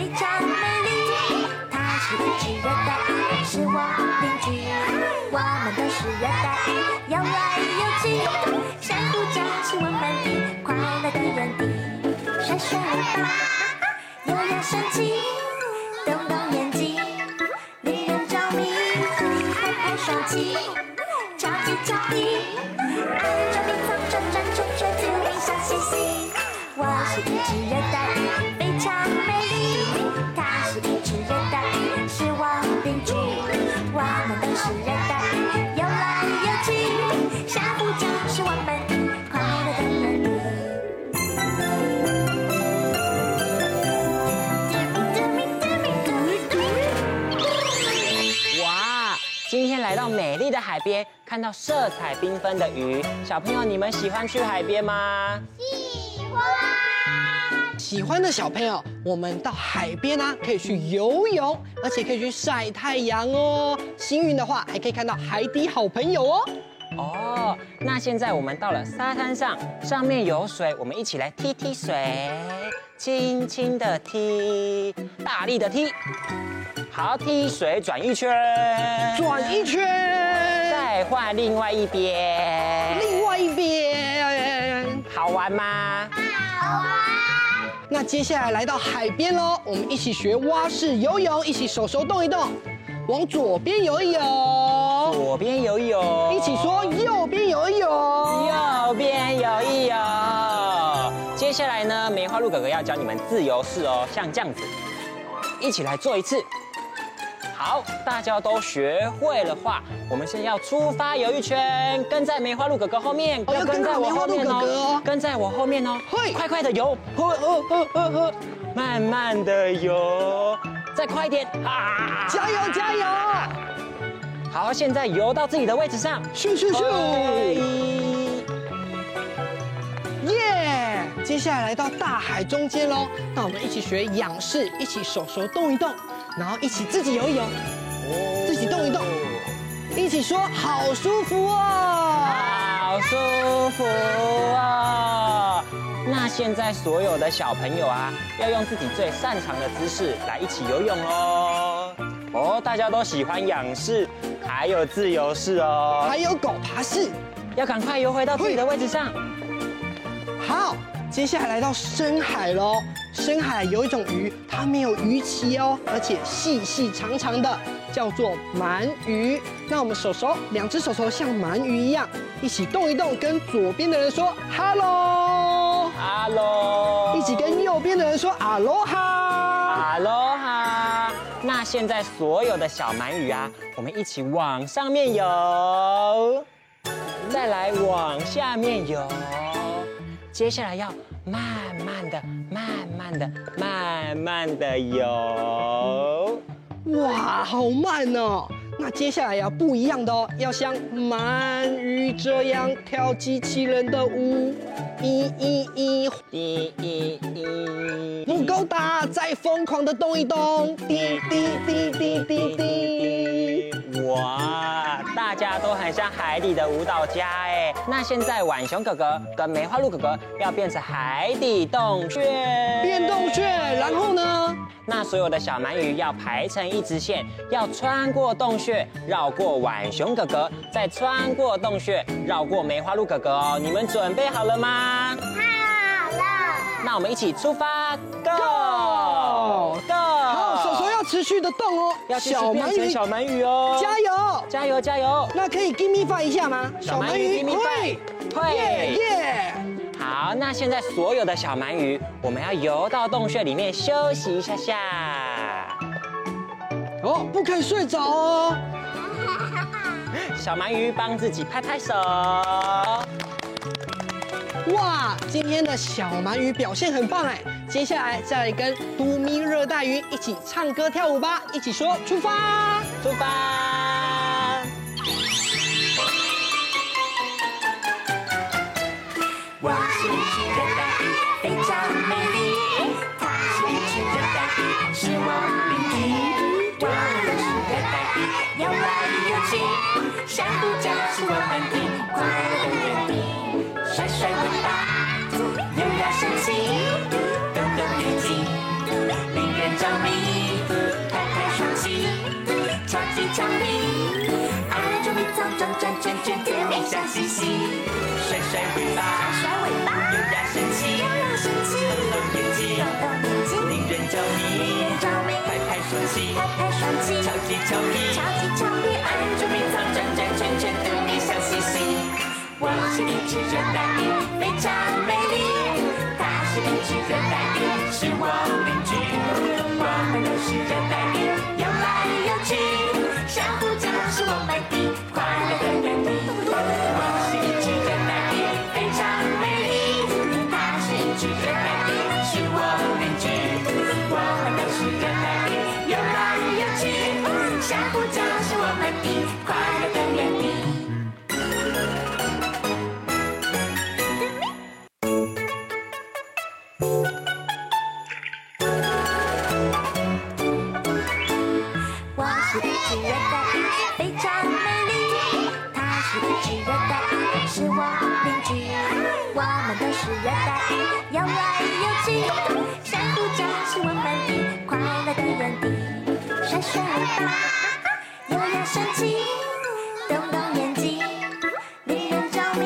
非常美丽。它是一只热带鱼，是我邻居。我们都是热带鱼，游来游去，相互交织我们的快乐的原地。甩甩尾巴，优雅神气，动动眼睛，令人着迷。拍拍双鳍，调皮调皮，按着冰层转转转转，自由微笑嘻嘻。我是一只热带鱼，看到色彩缤纷的鱼，小朋友你们喜欢去海边吗？喜欢喜欢的小朋友，我们到海边呢、啊，可以去游泳，而且可以去晒太阳哦。幸运的话，还可以看到海底好朋友哦。哦，那现在我们到了沙滩上，上面有水，我们一起来踢踢水，轻轻的踢，大力的踢，好，踢水转一圈，转一圈，再换另外一边，另外一边，好玩吗？好玩。那接下来来到海边喽，我们一起学蛙式游泳，一起手手动一动，往左边游一游，左边游一游，一起说右边游一游，右边游一游。接下来呢，梅花鹿哥哥要教你们自由式哦，像这样子，一起来做一次。好，大家都学会了话，我们现在要出发游一圈，跟在梅花鹿哥哥后面，要跟在我后面哦，跟在我后面哦，会，快快的游，呵呵呵呵呵，慢慢的游，再快一点，啊，加油加油！好，现在游到自己的位置上，咻咻咻，耶！接下来来到大海中间喽，那我们一起学仰视，一起手手动一动。然后一起自己游一游，哦、自己动一动，一起说好舒服哦，好舒服哦。那现在所有的小朋友啊，要用自己最擅长的姿势来一起游泳哦。哦，大家都喜欢仰式，还有自由式哦，还有狗爬式，要赶快游回到自己的位置上。好。接下来来到深海喽，深海有一种鱼，它没有鱼鳍哦，而且细细长长的，叫做鳗鱼。那我们手手，两只手手像鳗鱼一样，一起动一动，跟左边的人说 “hello”，hello，一起跟右边的人说 “aloha”，aloha。那现在所有的小鳗鱼啊，我们一起往上面游，再来往下面游。接下来要慢慢的、慢慢的、慢慢的游，哇，好慢哦！那接下来要不一样的哦，要像鳗鱼这样跳机器人的舞，一、一、一、一、一、一，不够大，再疯狂的动一动，滴滴滴滴滴滴，哇，大家都很像海底的舞蹈家哎。那现在浣熊哥哥跟梅花鹿哥哥要变成海底洞穴，变洞穴，然后呢？那所有的小鳗鱼要排成一直线，要穿过洞穴，绕过浣熊哥哥，再穿过洞穴，绕过梅花鹿哥哥哦。你们准备好了吗？好了。那我们一起出发，Go 持续的动哦，要小鳗鱼，小鳗鱼哦，加油，加油，加油！那可以 give me five 一下吗？小鳗鱼 give me five，会，耶耶！好，那现在所有的小鳗鱼，我们要游到洞穴里面休息一下下。哦，不可以睡着哦。小鳗鱼帮自己拍拍手。哇，今天的小鳗鱼表现很棒哎！接下来再来跟都咪热带鱼一起唱歌跳舞吧，一起说出发，出发。我是一只热带鱼，非常美丽。它是一只热带鱼，是我邻居。我们是热带鱼，游来游去，珊瑚礁是我们的快乐的园地。甩甩尾巴，优雅神奇，抖抖眼睛，令人着迷。拍拍双膝，超级俏皮。爱捉迷藏，转转圈圈，甜蜜笑嘻嘻。甩甩尾巴，甩甩尾巴，优雅神奇，优雅神奇，抖抖眼睛，抖抖眼睛，令人着迷，着迷。拍拍双膝，拍拍双膝，超级俏皮，超级俏皮。爱捉迷藏，转转圈圈。我是一只热带鱼，非常美丽。它是一只热带鱼，是我邻居。我们都是热带鱼，游来游去，珊瑚礁是我们的热带鱼，是我邻居。我们都是热带鱼，游来游去，相互就是我们的快乐的原地。甩甩尾巴，摇摇身体，动动眼睛，令人着迷。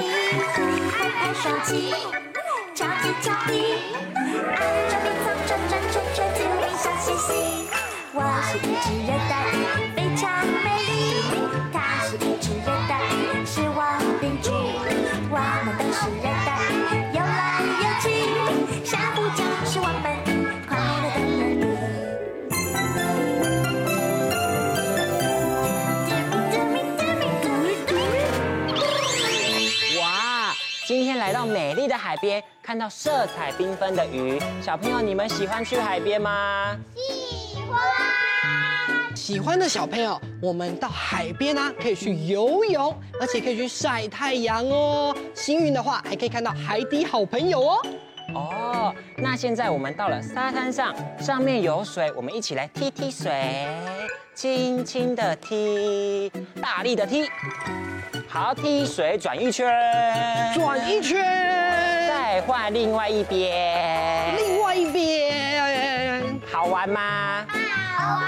拍拍双鳍，超级俏皮，爱捉迷藏，转转圈圈，对你笑嘻嘻。我是一只热带鱼，非常美丽。海边，看到色彩缤纷的鱼，小朋友你们喜欢去海边吗？喜欢喜欢的小朋友，我们到海边啊，可以去游泳，而且可以去晒太阳哦。幸运的话，还可以看到海底好朋友哦。哦，那现在我们到了沙滩上，上面有水，我们一起来踢踢水，轻轻的踢，大力的踢，好，踢水转一圈，转一圈，再换另外一边，另外一边，好玩吗？好玩。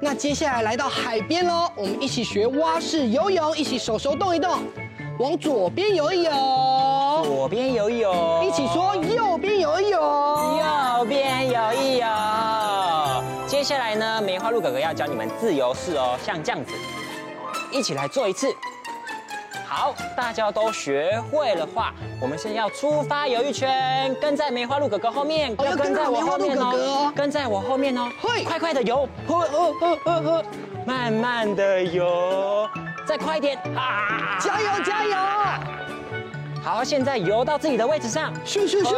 那接下来来到海边喽，我们一起学蛙式游泳，一起手手动一动，往左边游一游，左边游一游，一起说右边游一游，右边游一游。接下来呢，梅花鹿哥哥要教你们自由式哦，像这样子，一起来做一次。好，大家都学会了话，我们现在要出发游一圈，跟在梅花鹿哥哥后面，哦要跟在梅花鹿哥哥。哦跟在我后面哦，会快快的游，呵呵呵呵呵，慢慢的游，再快一点。啊！加油加油！好，现在游到自己的位置上，咻咻咻！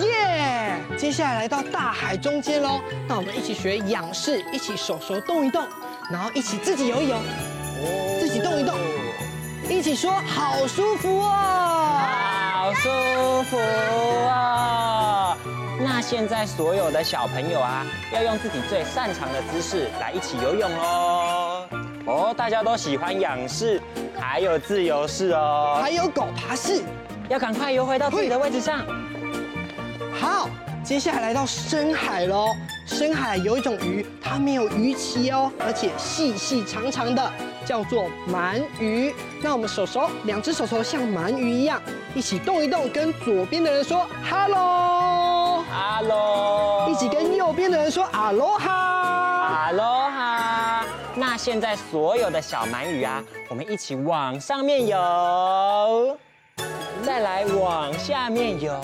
耶！接下来来到大海中间喽，那我们一起学仰视，一起手手动一动，然后一起自己游一游，自己动一动，一起说好舒服哦，好舒服哦。那现在所有的小朋友啊，要用自己最擅长的姿势来一起游泳哦。哦，大家都喜欢仰式，还有自由式哦。还有狗爬式，要赶快游回到自己的位置上。好，接下来来到深海喽。深海有一种鱼，它没有鱼鳍哦，而且细细长长的，叫做鳗鱼。那我们手手，两只手手像鳗鱼一样，一起动一动，跟左边的人说 “hello”，哈喽，一起跟右边的人说 “aloha”。哈喽哈。那现在所有的小鳗鱼啊，我们一起往上面游，再来往下面游。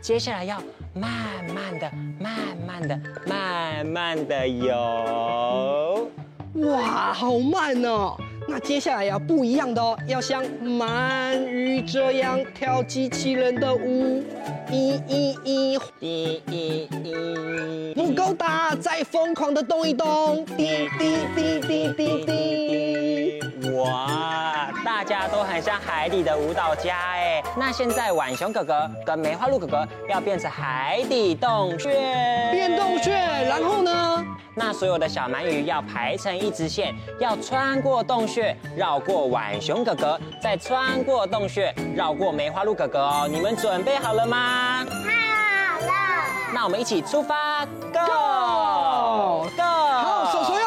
接下来要慢慢的、慢慢的、慢慢的游。哇，好慢哦！那接下来要不一样的哦，要像鳗鱼这样跳机器人的舞，一、一、一，滴一一，不够大，再疯狂的动一动，滴滴滴滴滴滴。哇，大家都很像海底的舞蹈家哎。那现在浣熊哥哥跟梅花鹿哥哥要变成海底洞穴，变洞穴，然后呢？那所有的小鳗鱼要排成一直线，要穿过洞穴，绕过浣熊哥哥，再穿过洞穴，绕过梅花鹿哥哥哦。你们准备好了吗？好了，那我们一起出发，Go Go！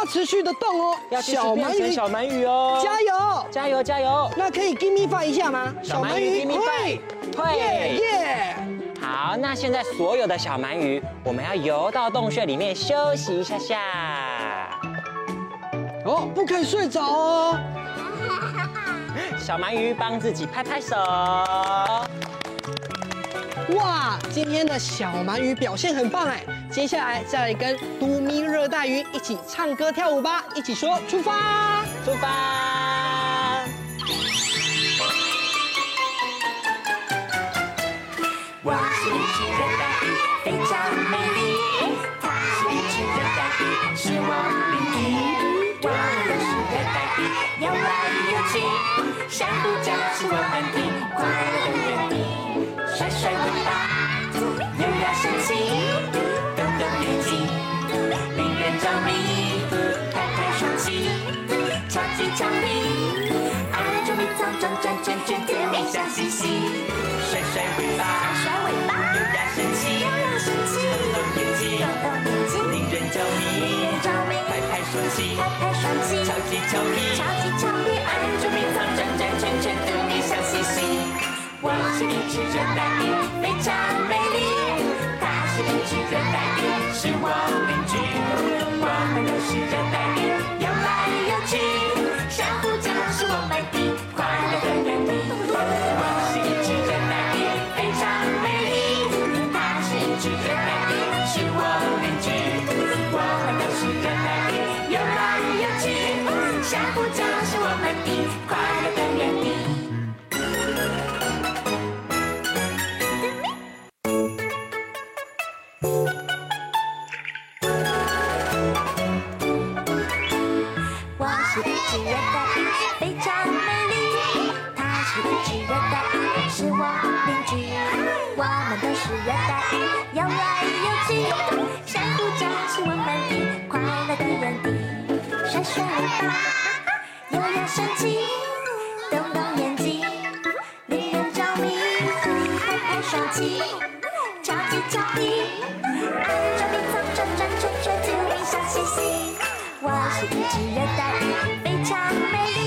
持续的动哦，要小鳗鱼小鳗鱼哦，加油，加油，加油！那可以 give me five 一下吗？小鳗鱼 give me five，会，耶耶！好，好，那现在所有的小鳗鱼，我们要游到洞穴里面休息一下下。哦，不可以睡着哦。小鳗鱼帮自己拍拍手。哇，今天的小鳗鱼表现很棒哎！接下来再来跟嘟咪热带鱼一起唱歌跳舞吧，一起说出发，出发。我是一只热带鱼，非常美丽。它是一只热带鱼，是我邻居。我们都是热带鱼，游来游去，珊瑚礁是我们的快乐的园地。甩甩尾巴，优雅神气，动动眼睛，令人着迷。拍拍双鳍，超级俏皮，按住蜜草转转圈圈，甜蜜笑嘻嘻。甩甩尾巴，甩甩尾巴，优雅神气，优雅神气，动动眼睛，动动眼睛，令人着迷，令人着迷。拍拍双鳍，拍拍双鳍，超级俏皮，超级俏是一只热带鱼，非常美丽。它是一只热带鱼，是我邻居。我们都是热带鱼，游来游去，珊瑚礁是我们的快乐的园地。我是一只热带鱼，非常美丽。它是一只热带都是热带鱼，游来游去。珊瑚礁，亲吻美地，快乐的眼底。甩甩尾巴，优雅神奇。动动眼睛，令人着迷。拍拍双鳍，扎进草地。爱，捉迷藏，转转圈圈，就笑嘻嘻。我是一只热带鱼，非常美丽。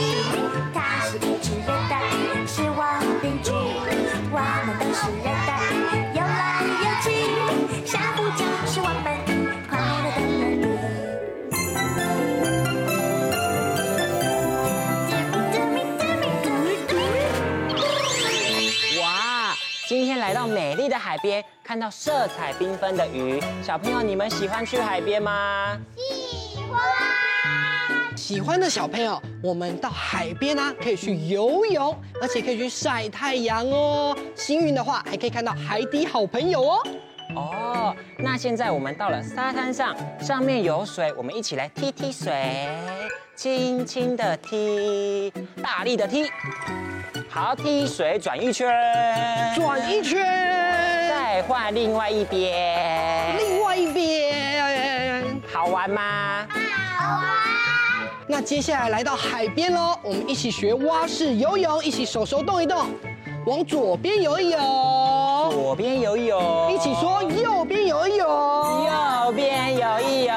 今天来到美丽的海边看到色彩缤纷的鱼，小朋友你们喜欢去海边吗？喜欢。喜欢的小朋友，我们到海边啊，可以去游泳，而且可以去晒太阳哦。幸运的话，还可以看到海底好朋友哦。哦，那现在我们到了沙滩上，上面有水，我们一起来踢踢水，轻轻的踢，大力的踢。好，踢水转一圈，转一圈，再换另外一边，另外一边，好玩吗？好玩。那接下来来到海边喽，我们一起学蛙式游泳，一起手手动一动，往左边游一游，左边游一游，一起说右边游一游，右边游一游。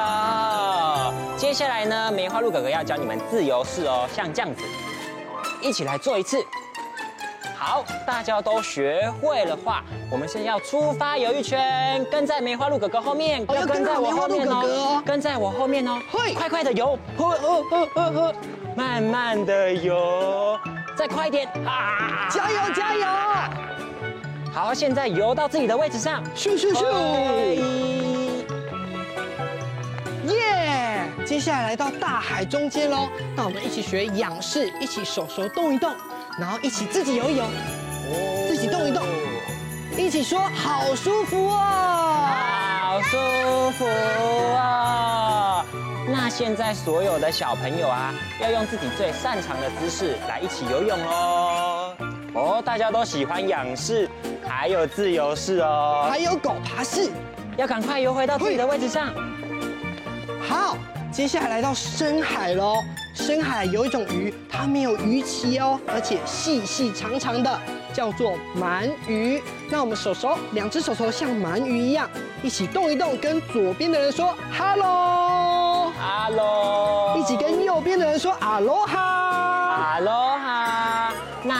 接下来呢，梅花鹿哥哥要教你们自由式哦，像这样子，一起来做一次。好，大家都学会了话，我们现在要出发游一圈，跟在梅花鹿哥哥后面，要跟在我后面哦，跟在我后面哦，会，快快的游，呵呵呵呵呵，慢慢的游，再快一点啊！加油加油！好，现在游到自己的位置上，咻咻咻！耶！接下来来到大海中间喽，那我们一起学仰式，一起手手动一动。然后一起自己游一游，自己动一动，一起说好舒服哦，好舒服哦。那现在所有的小朋友啊，要用自己最擅长的姿势来一起游泳哦。哦，大家都喜欢仰视，还有自由式哦，还有狗爬式，要赶快游回到自己的位置上。好，接下来来到深海喽。深海有一种鱼，它没有鱼鳍哦，而且细细长长的，叫做鳗鱼。那我们手手，两只手手像鳗鱼一样，一起动一动，跟左边的人说 “hello”，“hello”，一起跟右边的人说 “aloha”，“aloha”。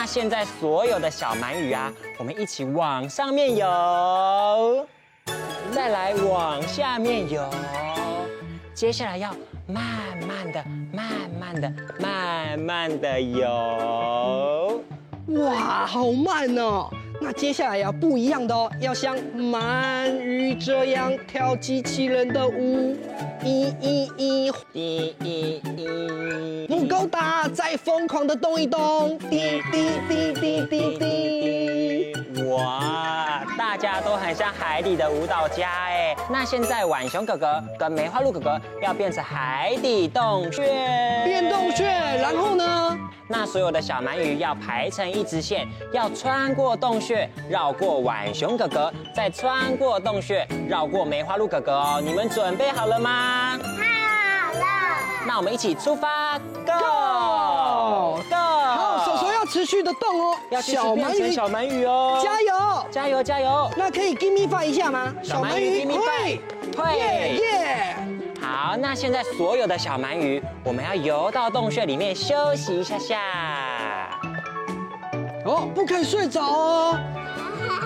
现在所有的小鳗鱼啊，我们一起往上面游，再来往下面游，接下来要慢慢的、慢慢的、慢慢的游。哇，好慢哦！那接下来要不一样的哦，要像鳗鱼这样跳机器人的舞，一、一、一，一、一、一，不够大，再疯狂的动一动，滴滴滴滴滴滴。哇，大家都很像海底的舞蹈家哎。那现在浣熊哥哥跟梅花鹿哥哥要变成海底洞穴，变洞穴，然后呢？那所有的小鳗鱼要排成一直线，要穿过洞穴，绕过浣熊哥哥，再穿过洞穴，绕过梅花鹿哥哥哦。你们准备好了吗？好了。那我们一起出发，Go Go！好，手手要持续的动哦，要继续变成小鳗鱼哦，加油，加油，加油！那可以 give me five 一下吗？小鳗鱼 give me five，会，耶耶！好，那现在所有的小鳗鱼，我们要游到洞穴里面休息一下下。哦，不可以睡着哦。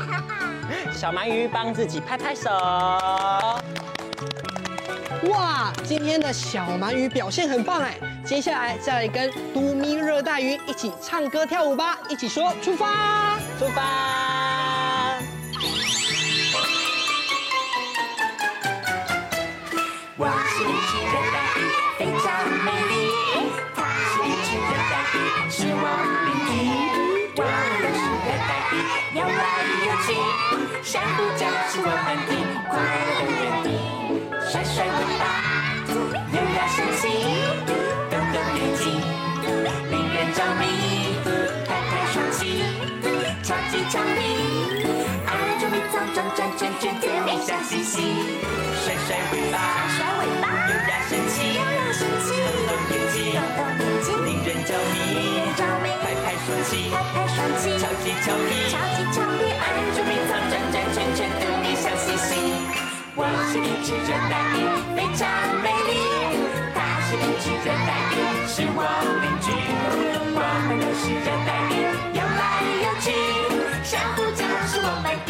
小鳗鱼帮自己拍拍手。哇，今天的小鳗鱼表现很棒哎！接下来再来跟都咪热带鱼一起唱歌跳舞吧，一起说出发，出发。一只热带鱼，非常美丽。它是一只热带鱼，是我邻居。我们都是热带鱼，游来游去，相互交织我们的快乐的园地。甩甩尾巴，优雅神气，抖抖眼睛，令人着迷。拍拍双鳍，超级俏皮，爱捉迷藏，转转圈圈，甜蜜笑嘻嘻。甩甩尾巴，甩甩尾巴，优雅神奇，优雅神奇，瞪瞪眼睛，瞪瞪眼睛，令人着迷，令人着迷，拍拍双膝，拍拍双膝，俏皮俏皮，俏皮俏皮，爱捉迷藏，转转圈圈，逗你笑嘻嘻。我是一只热带鱼，非常美丽。它是一只热带鱼，是我邻居。我们都是热带鱼，游来游去，珊瑚礁是我们。